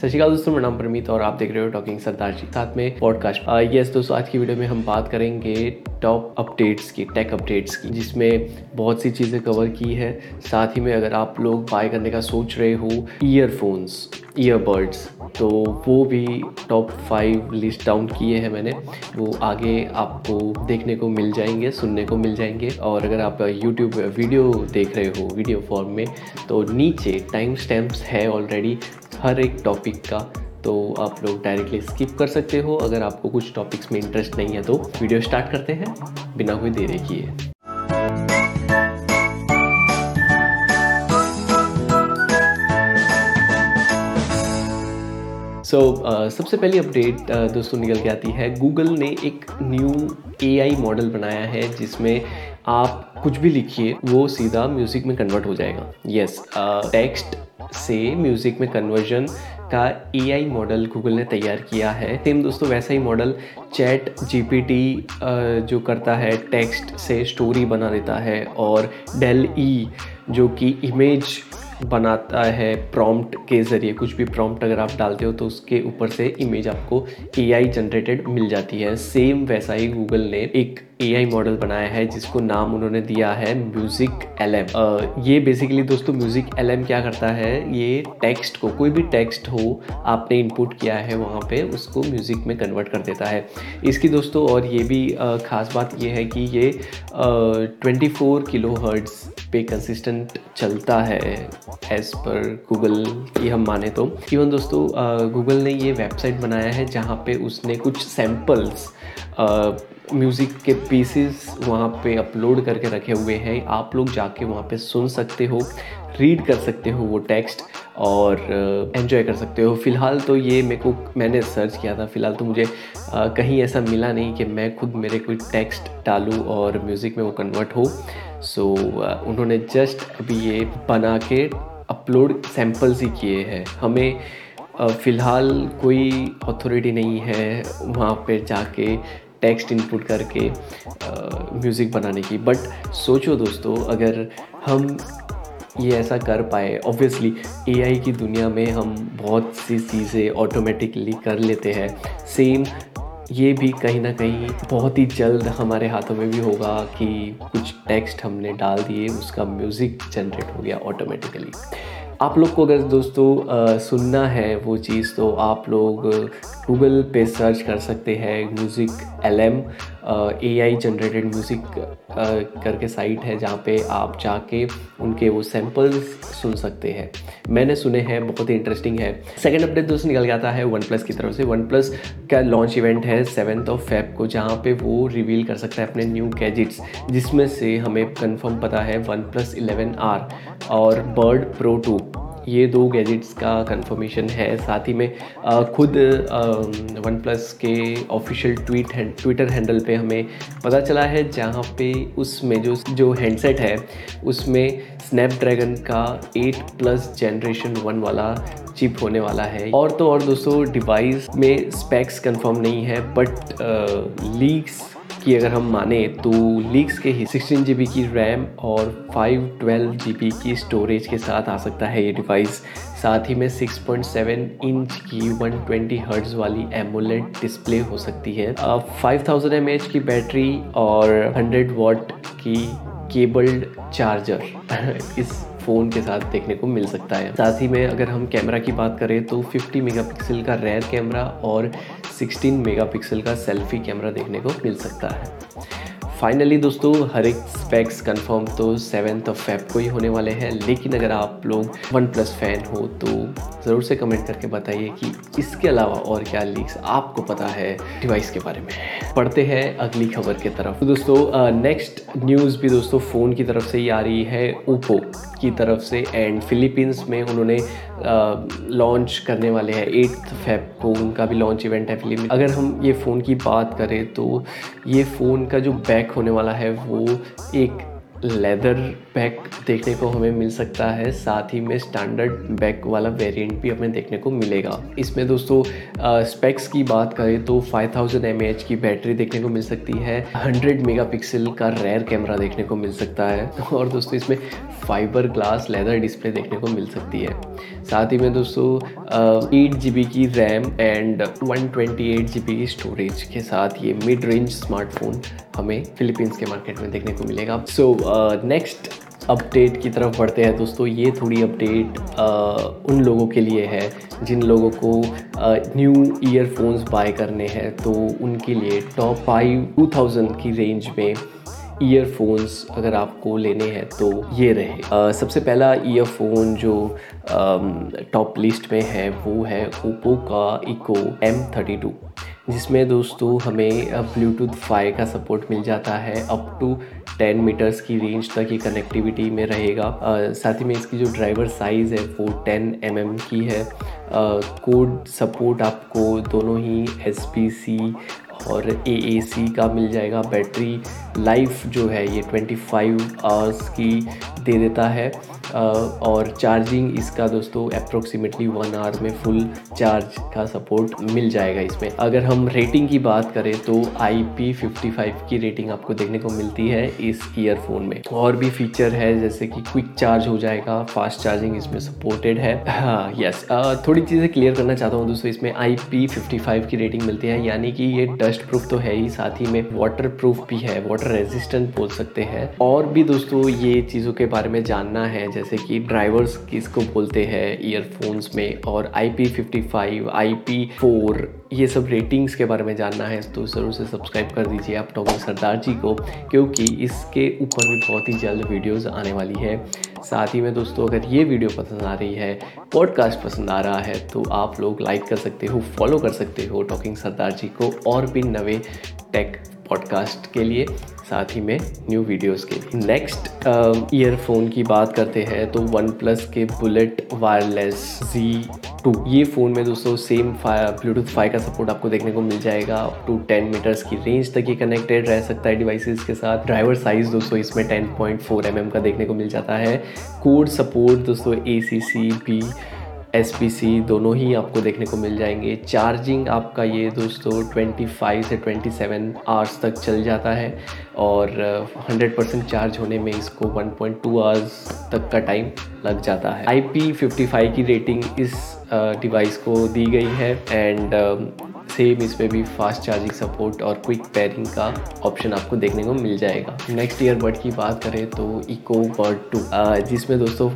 सत श्रीकाल दोस्तों, मेरा नाम प्रमीत और आप देख रहे हो टॉकिंग सरदार जी साथ में पॉडकास्ट यस दोस्तों, आज की वीडियो में हम बात करेंगे टॉप अपडेट्स की टेक अपडेट्स की, जिसमें बहुत सी चीज़ें कवर की है। साथ ही में अगर आप लोग बाय करने का सोच रहे हो ईयरफोन्स ईयरबड्स तो वो भी टॉप फाइव लिस्ट डाउन किए हैं मैंने। वो आगे आपको देखने को मिल जाएँगे, सुनने को मिल जाएँगे। और अगर आप यूट्यूब वीडियो देख रहे हो वीडियो फॉर्म में तो नीचे टाइम स्टैम्प्स है ऑलरेडी हर एक टॉपिक का। तो आप लोग डायरेक्टली स्किप कर सकते हो। अगर आपको कुछ टॉपिक्स में इंटरेस्ट नहीं है तो वीडियो स्टार्ट करते हैं। बिना कोई देरी किए। सो so, uh, सबसे पहली अपडेट uh, दोस्तों निकल के आती है। गूगल ने एक न्यू एआई मॉडल बनाया है जिसमें आप कुछ भी लिखिए वो सीधा म्यूज़िक में कन्वर्ट हो जाएगा। यस टेक्स्ट से म्यूज़िक में कन्वर्जन का एआई मॉडल गूगल ने तैयार किया है। सेम दोस्तों वैसा ही मॉडल चैट जीपीटी जो करता है टेक्स्ट से स्टोरी बना देता है और डेल ई e, जो कि इमेज बनाता है प्रॉम्प्ट के ज़रिए, कुछ भी प्रॉम्प्ट अगर आप डालते हो तो उसके ऊपर से इमेज आपको एआई जनरेटेड मिल जाती है। सेम वैसा ही गूगल ने एक एआई मॉडल बनाया है, जिसको नाम उन्होंने दिया है म्यूज़िक एल ये बेसिकली दोस्तों म्यूज़िक एल क्या करता है? ये टेक्स्ट को, कोई भी टेक्स्ट हो, आपने इनपुट किया है वहाँ पे, उसको म्यूज़िक में कन्वर्ट कर देता है। इसकी दोस्तों और ये भी ख़ास बात ये है कि ये ट्वेंटी फोर किलो हर्ट्स पे कंसिस्टेंट चलता है एज़ पर गूगल की हम माने तो। इवन दोस्तों गूगल ने ये वेबसाइट बनाया है जहाँ पे उसने कुछ सैम्पल्स म्यूज़िक के पीसेस वहाँ पे अपलोड करके रखे हुए हैं। आप लोग जाके वहाँ पे सुन सकते हो रीड कर सकते हो वो टेक्स्ट और एंजॉय कर सकते हो। फ़िलहाल तो ये मेरे को मैंने सर्च किया था। फ़िलहाल तो मुझे आ, कहीं ऐसा मिला नहीं कि मैं खुद मेरे कोई टेक्स्ट डालूँ और म्यूज़िक में वो कन्वर्ट हो। सो so, उन्होंने जस्ट अभी ये बना के अपलोड सैम्पल्स ही किए हैं। हमें फ़िलहाल कोई अथॉरिटी नहीं है वहाँ पे जाके टेक्स्ट इनपुट करके म्यूज़िक बनाने की। बट सोचो दोस्तों अगर हम ये ऐसा कर पाए ऑब्वियसली एआई की दुनिया में हम बहुत सी चीज़ें ऑटोमेटिकली कर लेते हैं। सेम ये भी कहीं ना कहीं बहुत ही जल्द हमारे हाथों में भी होगा कि कुछ टेक्स्ट हमने डाल दिए उसका म्यूज़िक जनरेट हो गया ऑटोमेटिकली आप लोग को अगर दोस्तों आ, सुनना है वो चीज़ तो आप लोग गूगल पे सर्च कर सकते हैं music L M A I generated music करके साइट है जहाँ पे आप जाके उनके वो सैम्पल्स सुन सकते हैं। मैंने सुने हैं, बहुत ही इंटरेस्टिंग है। सेकेंड अपडेट दोस्तों निकल आता है वन प्लस की तरफ़ से। वन प्लस का लॉन्च इवेंट है सेवन्थ ऑफ़ फेब को, जहाँ पे वो रिवील कर सकता है अपने न्यू गैजेट्स जिसमें से हमें कन्फर्म पता है वन प्लस इलेवन आर और बर्ड प्रो टू ये दो गैजेट्स का कंफर्मेशन है। साथ ही में खुद वन प्लस के ऑफिशियल ट्वीट ट्विटर हैंडल पे हमें पता चला है, जहाँ पे उसमें जो जो हैंडसेट है, उसमें स्नैपड्रैगन का 8 प्लस जनरेशन वन वाला चिप होने वाला है। और तो और दोस्तों डिवाइस में स्पेक्स कंफर्म नहीं है बट लीक्स की अगर हम माने तो लीक्स के ही सिक्सटीन जी की रैम और फाइव ट्वेल्व जी की स्टोरेज के साथ आ सकता है ये डिवाइस साथ ही में 6.7 इंच की 120 ट्वेंटी हर्ट्ज वाली एमोलेट डिस्प्ले हो सकती है। फाइव थाउज़ेंड एम एच की बैटरी और 100 वॉट की केबल्ड चार्जर इस फ़ोन के साथ देखने को मिल सकता है। साथ ही में अगर हम कैमरा की बात करें तो 50 मेगापिक्सल का रेयर कैमरा और 16 मेगापिक्सल का सेल्फी कैमरा देखने को मिल सकता है। फाइनली दोस्तों, हर एक स्पेक्स कंफर्म तो सेवेंथ ऑफ़ फेब को ही होने वाले हैं, लेकिन अगर आप लोग वन प्लस फ़ैन हो तो ज़रूर से कमेंट करके बताइए कि इसके अलावा और क्या लीक्स आपको पता है डिवाइस के बारे में। पढ़ते हैं अगली खबर की तरफ़। तो दोस्तों नेक्स्ट न्यूज़ भी दोस्तों फ़ोन की तरफ़ से ही आ रही है ओप्पो की तरफ़ से एंड फिलीपींस में उन्होंने लॉन्च करने वाले हैं एट्थ फेब को उनका भी लॉन्च इवेंट है फिलीपी अगर हम ये फ़ोन की बात करें तो ये फ़ोन का जो बैक होने वाला है वो एक लेदर बैक देखने को हमें मिल सकता है, साथ ही में स्टैंडर्ड बैक वाला वेरिएंट भी हमें देखने को मिलेगा। इसमें दोस्तों स्पेक्स की बात करें तो 5000 थाउज़ेंड की बैटरी देखने को मिल सकती है 100 मेगापिक्सल का रेयर कैमरा देखने को मिल सकता है, और दोस्तों इसमें फाइबर ग्लास लेदर डिस्प्ले देखने को मिल सकती है। साथ ही में दोस्तों एट जी की रैम एंड वन ट्वेंटी की स्टोरेज के साथ ये मिड रेंज स्मार्टफ़ोन हमें फिलीपींस के मार्केट में देखने को मिलेगा। सो नेक्स्ट अपडेट की तरफ़ बढ़ते हैं दोस्तों। ये थोड़ी अपडेट उन लोगों के लिए है जिन लोगों को न्यू ईयरफोन्स बाय करने हैं। तो उनके लिए टॉप फाइव टू थाउज़ेंड की रेंज में ईयरफोन्स अगर आपको लेने हैं तो ये रहे। आ, सबसे पहला ईयरफोन जो टॉप लिस्ट में है वो है ओप्पो का इको एम थर्टी टू जिसमें दोस्तों हमें ब्लूटूथ फाइव का सपोर्ट मिल जाता है अप टू 10 मीटर्स की रेंज तक ये कनेक्टिविटी में रहेगा। साथ ही में इसकी जो ड्राइवर साइज़ है, वो 10 एम mm की है। कोड सपोर्ट आपको दोनों ही एस और ए का मिल जाएगा। बैटरी लाइफ जो है, ये 25 आवर्स की दे देता है। और चार्जिंग इसका दोस्तों अप्रोक्सीमेटली वन आवर में फुल चार्ज का सपोर्ट मिल जाएगा इसमें। अगर हम रेटिंग की बात करें तो आई पी की रेटिंग आपको देखने को मिलती है इस ईयरफोन में। और भी फीचर है, जैसे कि क्विक चार्ज हो जाएगा फास्ट चार्जिंग इसमें सपोर्टेड है। हाँ यस थोड़ी चीज़ें क्लियर करना चाहता हूँ दोस्तों, इसमें आई पी की रेटिंग मिलती है, यानी कि ये डस्ट प्रूफ तो है ही, साथ ही में वाटर प्रूफ भी है वाटर रेजिस्टेंट बोल सकते हैं। और भी दोस्तों, ये चीज़ों के बारे में जानना है, जैसे कि ड्राइवर्स किसको बोलते हैं ईयरफोन्स में, और I P fifty five I P four ये सब रेटिंग्स के बारे में जानना है तो ज़रूर से सब्सक्राइब कर दीजिए आप टॉपिक सरदार जी को, क्योंकि इसके ऊपर भी बहुत ही जल्द वीडियोस आने वाली है। साथ ही में दोस्तों, अगर ये वीडियो पसंद आ रही है पॉडकास्ट पसंद आ रहा है तो आप लोग लाइक कर सकते हो फॉलो कर सकते हो टॉकिंग सरदार जी को और भी नवे टेक पॉडकास्ट के लिए। साथ ही में न्यू वीडियोस के नेक्स्ट ईयरफोन की बात करते हैं तो वन प्लस के बुलेट वायरलेस जी टू ये फ़ोन में दोस्तों सेम ब्लूटूथ फाइव का सपोर्ट आपको देखने को मिल जाएगा। अप टू टेन मीटर्स की रेंज तक ये कनेक्टेड रह सकता है डिवाइसेस के साथ। ड्राइवर साइज़ दोस्तों इसमें ten point four M M का देखने को मिल जाता है। कोड सपोर्ट दोस्तों ए सी सी बी एस दोनों ही आपको देखने को मिल जाएँगे। चार्जिंग आपका ये दोस्तों 25 से 27 आवर्स तक चल जाता है और 100 परसेंट चार्ज होने में इसको 1.2 आवर्स तक का टाइम लग जाता है। आई पी की रेटिंग इस डिवाइस को दी गई है एंड सेम इसमें भी फास्ट चार्जिंग सपोर्ट और क्विक पेयरिंग का ऑप्शन आपको देखने को मिल जाएगा। नेक्स्ट ईयरबड की बात करें तो इको बर्ड टू जिसमें दोस्तों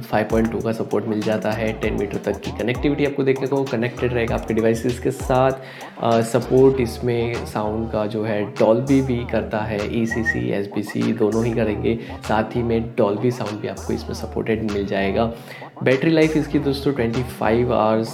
फाइव पॉइंट टू का सपोर्ट मिल जाता है टेन मीटर तक की कनेक्टिविटी आपको देखने को कनेक्टेड रहेगा आपके डिवाइसेस के साथ। सपोर्ट इसमें साउंड का जो है डॉल्बी भी करता है ई सी सी एस बी सी दोनों ही करेंगे। साथ ही में डॉल्बी साउंड भी आपको इसमें सपोर्टेड मिल जाएगा। बैटरी लाइफ इसकी दोस्तों 25 आवर्स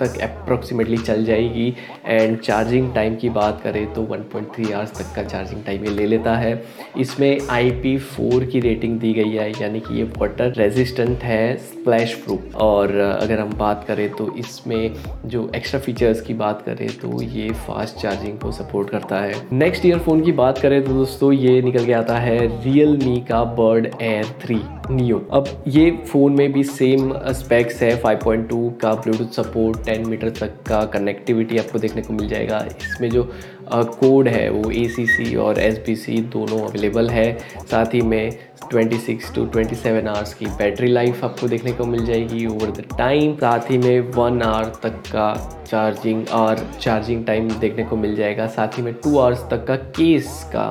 तक अप्रॉक्सीमेटली चल जाएगी। एंड चार्जिंग टाइम की बात करें तो 1.3 आवर्स तक का चार्जिंग टाइम ये ले लेता है। इसमें IP4 की रेटिंग दी गई है, यानी कि ये वाटर रेजिस्टेंट है स्प्लैश प्रूफ और अगर हम बात करें तो इसमें जो एक्स्ट्रा फीचर्स की बात करें तो ये फास्ट चार्जिंग को सपोर्ट करता है। नेक्स्ट ईयरफोन की बात करें तो दोस्तों ये निकल के आता है रियल मी का बर्ड एयर थ्री नियो अब ये फ़ोन में भी सेम स्पेक्स है 5.2 का ब्लूटूथ सपोर्ट 10 मीटर तक का कनेक्टिविटी आपको देखने को मिल जाएगा। इसमें जो कोड है वो एसीसी और एसबीसी दोनों अवेलेबल है। साथ ही में 26 टू 27 आवर्स की बैटरी लाइफ आपको देखने को मिल जाएगी ओवर द टाइम साथ ही में वन आवर तक का चार्जिंग और चार्जिंग टाइम देखने को मिल जाएगा। साथ ही में टू आवर्स तक का केस का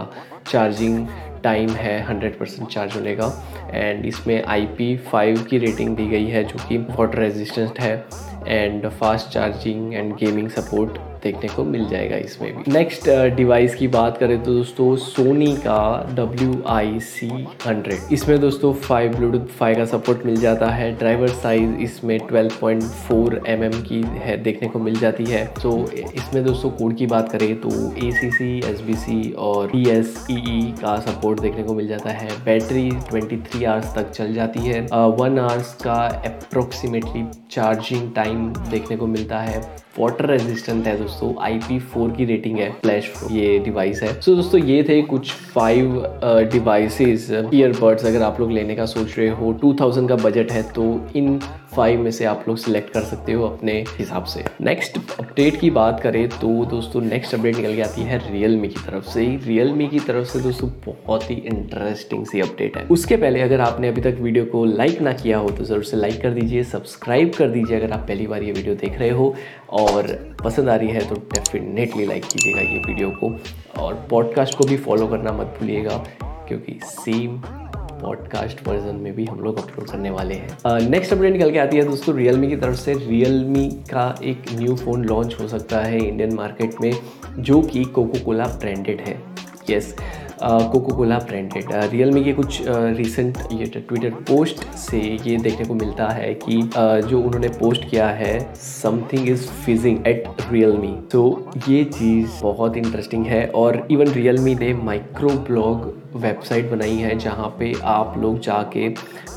चार्जिंग टाइम है 100 परसेंट चार्ज होने का एंड इसमें आई पी फाइव की रेटिंग दी गई है, जो कि वाटर रेजिस्टेंट है। And fast charging and gaming support देखने को मिल जाएगा इसमें भी। नेक्स्ट डिवाइस uh, की बात करें तो दोस्तों सोनी का डब्ल्यू आई सी हंड्रेड इसमें दोस्तों फाइव ब्लूटूथ फाइव का सपोर्ट मिल जाता है। ड्राइवर साइज़ इसमें 12.4 पॉइंट फोर एम एम की है देखने को मिल जाती है। तो इसमें दोस्तों कोड की बात करें तो ए सी सी एस बी सी और ई एस ई ई का सपोर्ट देखने को मिल जाता है। बैटरी 23 आवर्स तक चल जाती है। वन uh, आवर्स का अप्रोक्सीमेटली चार्जिंग टाइम देखने को मिलता है। वाटर रेजिस्टेंट है दोस्तों आई फोर की रेटिंग है फ्लैश ये डिवाइस है। सो so, दोस्तों ये थे कुछ फाइव डिवाइसेस ईयरबड्स अगर आप लोग लेने का सोच रहे हो 2000 का बजट है तो इन फाइव में से आप लोग सिलेक्ट कर सकते हो अपने हिसाब से। नेक्स्ट अपडेट की बात करें तो दोस्तों नेक्स्ट अपडेट निकल के आती है रियल मी की तरफ़ से। रियल मी की तरफ़ से दोस्तों, बहुत ही इंटरेस्टिंग सी अपडेट है। उसके पहले अगर आपने अभी तक वीडियो को लाइक ना किया हो तो ज़रूर से लाइक कर दीजिए सब्सक्राइब कर दीजिए अगर आप पहली बार ये वीडियो देख रहे हो। और पसंद आ रही है तो डेफिनेटली लाइक कीजिएगा ये वीडियो को। और पॉडकास्ट को भी फॉलो करना मत भूलिएगा, क्योंकि सेम पॉडकास्ट वर्जन में भी हम लोग अपलोड करने वाले हैं। नेक्स्ट अपडेट निकल के आती है दोस्तों रियलमी की तरफ़ से। रियलमी का एक न्यू फ़ोन लॉन्च हो सकता है इंडियन मार्केट में जो कि कोको कोला ब्रांडेड है। Yes yes, Coca Cola branded Realme के कुछ रिसेंट ये ट्विटर पोस्ट से ये देखने को मिलता है कि जो उन्होंने पोस्ट किया है something is fizzing at Realme तो ये चीज़ बहुत इंटरेस्टिंग है और इवन रियल मी ने माइक्रो ब्लॉग वेबसाइट बनाई है जहाँ पे आप लोग जाके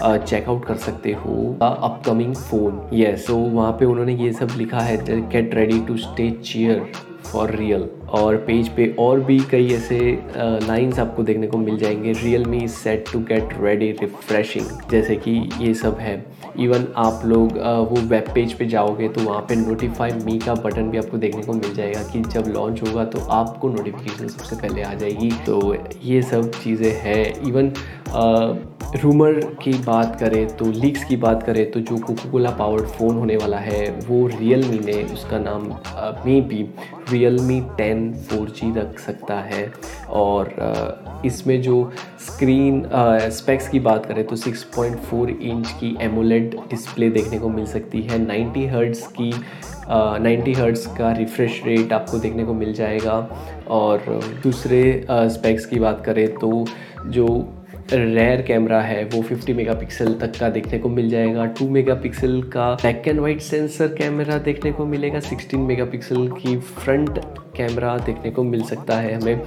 चेकआउट कर सकते हो अपकमिंग फ़ोन यस तो वहाँ पे उन्होंने ये सब लिखा है get ready to stay chair for real और पेज पे और भी कई ऐसे लाइंस आपको देखने को मिल जाएँगे। Realme set to get ready refreshing जैसे कि ये सब है। इवन आप लोग वो वेब पेज पे जाओगे तो वहाँ पे नोटिफाई मी का बटन भी आपको देखने को मिल जाएगा कि जब लॉन्च होगा तो आपको नोटिफिकेशन सबसे पहले आ जाएगी। तो ये सब चीज़ें हैं। इवन रूमर की बात करें तो लीक्स की बात करें तो जो कोको कोला पावर्ड फ़ोन होने वाला है, वो रियल मी ने उसका नाम may be Realme ten four G रख सकता है और इसमें जो स्क्रीन स्पेक्स की बात करें तो 6.4 इंच की एमोलेड डिस्प्ले देखने को मिल सकती है। 90 हर्ट्ज़ की नाइन्टी हर्ट्स का रिफ्रेश रेट आपको देखने को मिल जाएगा। और दूसरे स्पेक्स की बात करें तो जो रेयर कैमरा है, वो 50 मेगापिक्सल तक का देखने को मिल जाएगा। 2 मेगापिक्सल का black and white sensor camera देखने को मिलेगा। 16 मेगापिक्सल की फ्रंट कैमरा देखने को मिल सकता है हमें।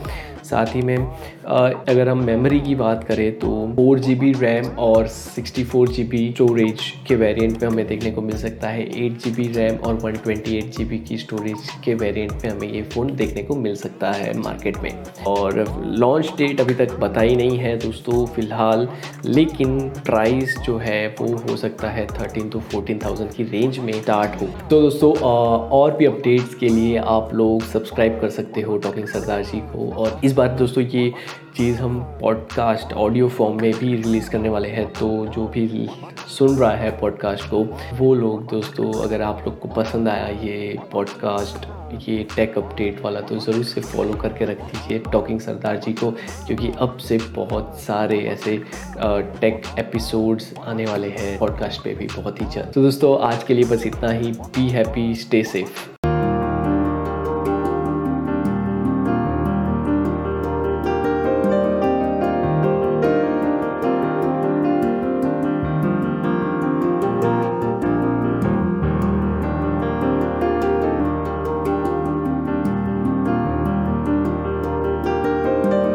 साथ ही में अगर हम मेमोरी की बात करें तो फोर जी बी रैम और sixty four G B storage के वेरिएंट में हमें देखने को मिल सकता है। एट जी बी रैम और one twenty eight G B की स्टोरेज के वेरिएंट में हमें ये फ़ोन देखने को मिल सकता है मार्केट में। और लॉन्च डेट अभी तक पता ही नहीं है दोस्तों फ़िलहाल, लेकिन प्राइस जो है वो हो सकता है थर्टीन टू फोर्टीन थाउज़ेंड की रेंज में स्टार्ट हो। तो दोस्तों और भी अपडेट्स के लिए आप लोग सब्सक्राइब कर सकते हो टॉकिंग सरदार जी को। और इस बार दोस्तों, ये चीज़ हम पॉडकास्ट ऑडियो फॉर्म में भी रिलीज़ करने वाले हैं तो जो भी सुन रहा है पॉडकास्ट को, वो लोग दोस्तों, अगर आप लोग को पसंद आया ये पॉडकास्ट ये टेक अपडेट वाला तो ज़रूर से फॉलो करके रख दीजिए टॉकिंग सरदार जी को, क्योंकि अब से बहुत सारे ऐसे टेक एपिसोड्स आने वाले हैं पॉडकास्ट पे भी बहुत ही जल्द तो दोस्तों, आज के लिए बस इतना ही बी हैप्पी स्टे सेफ़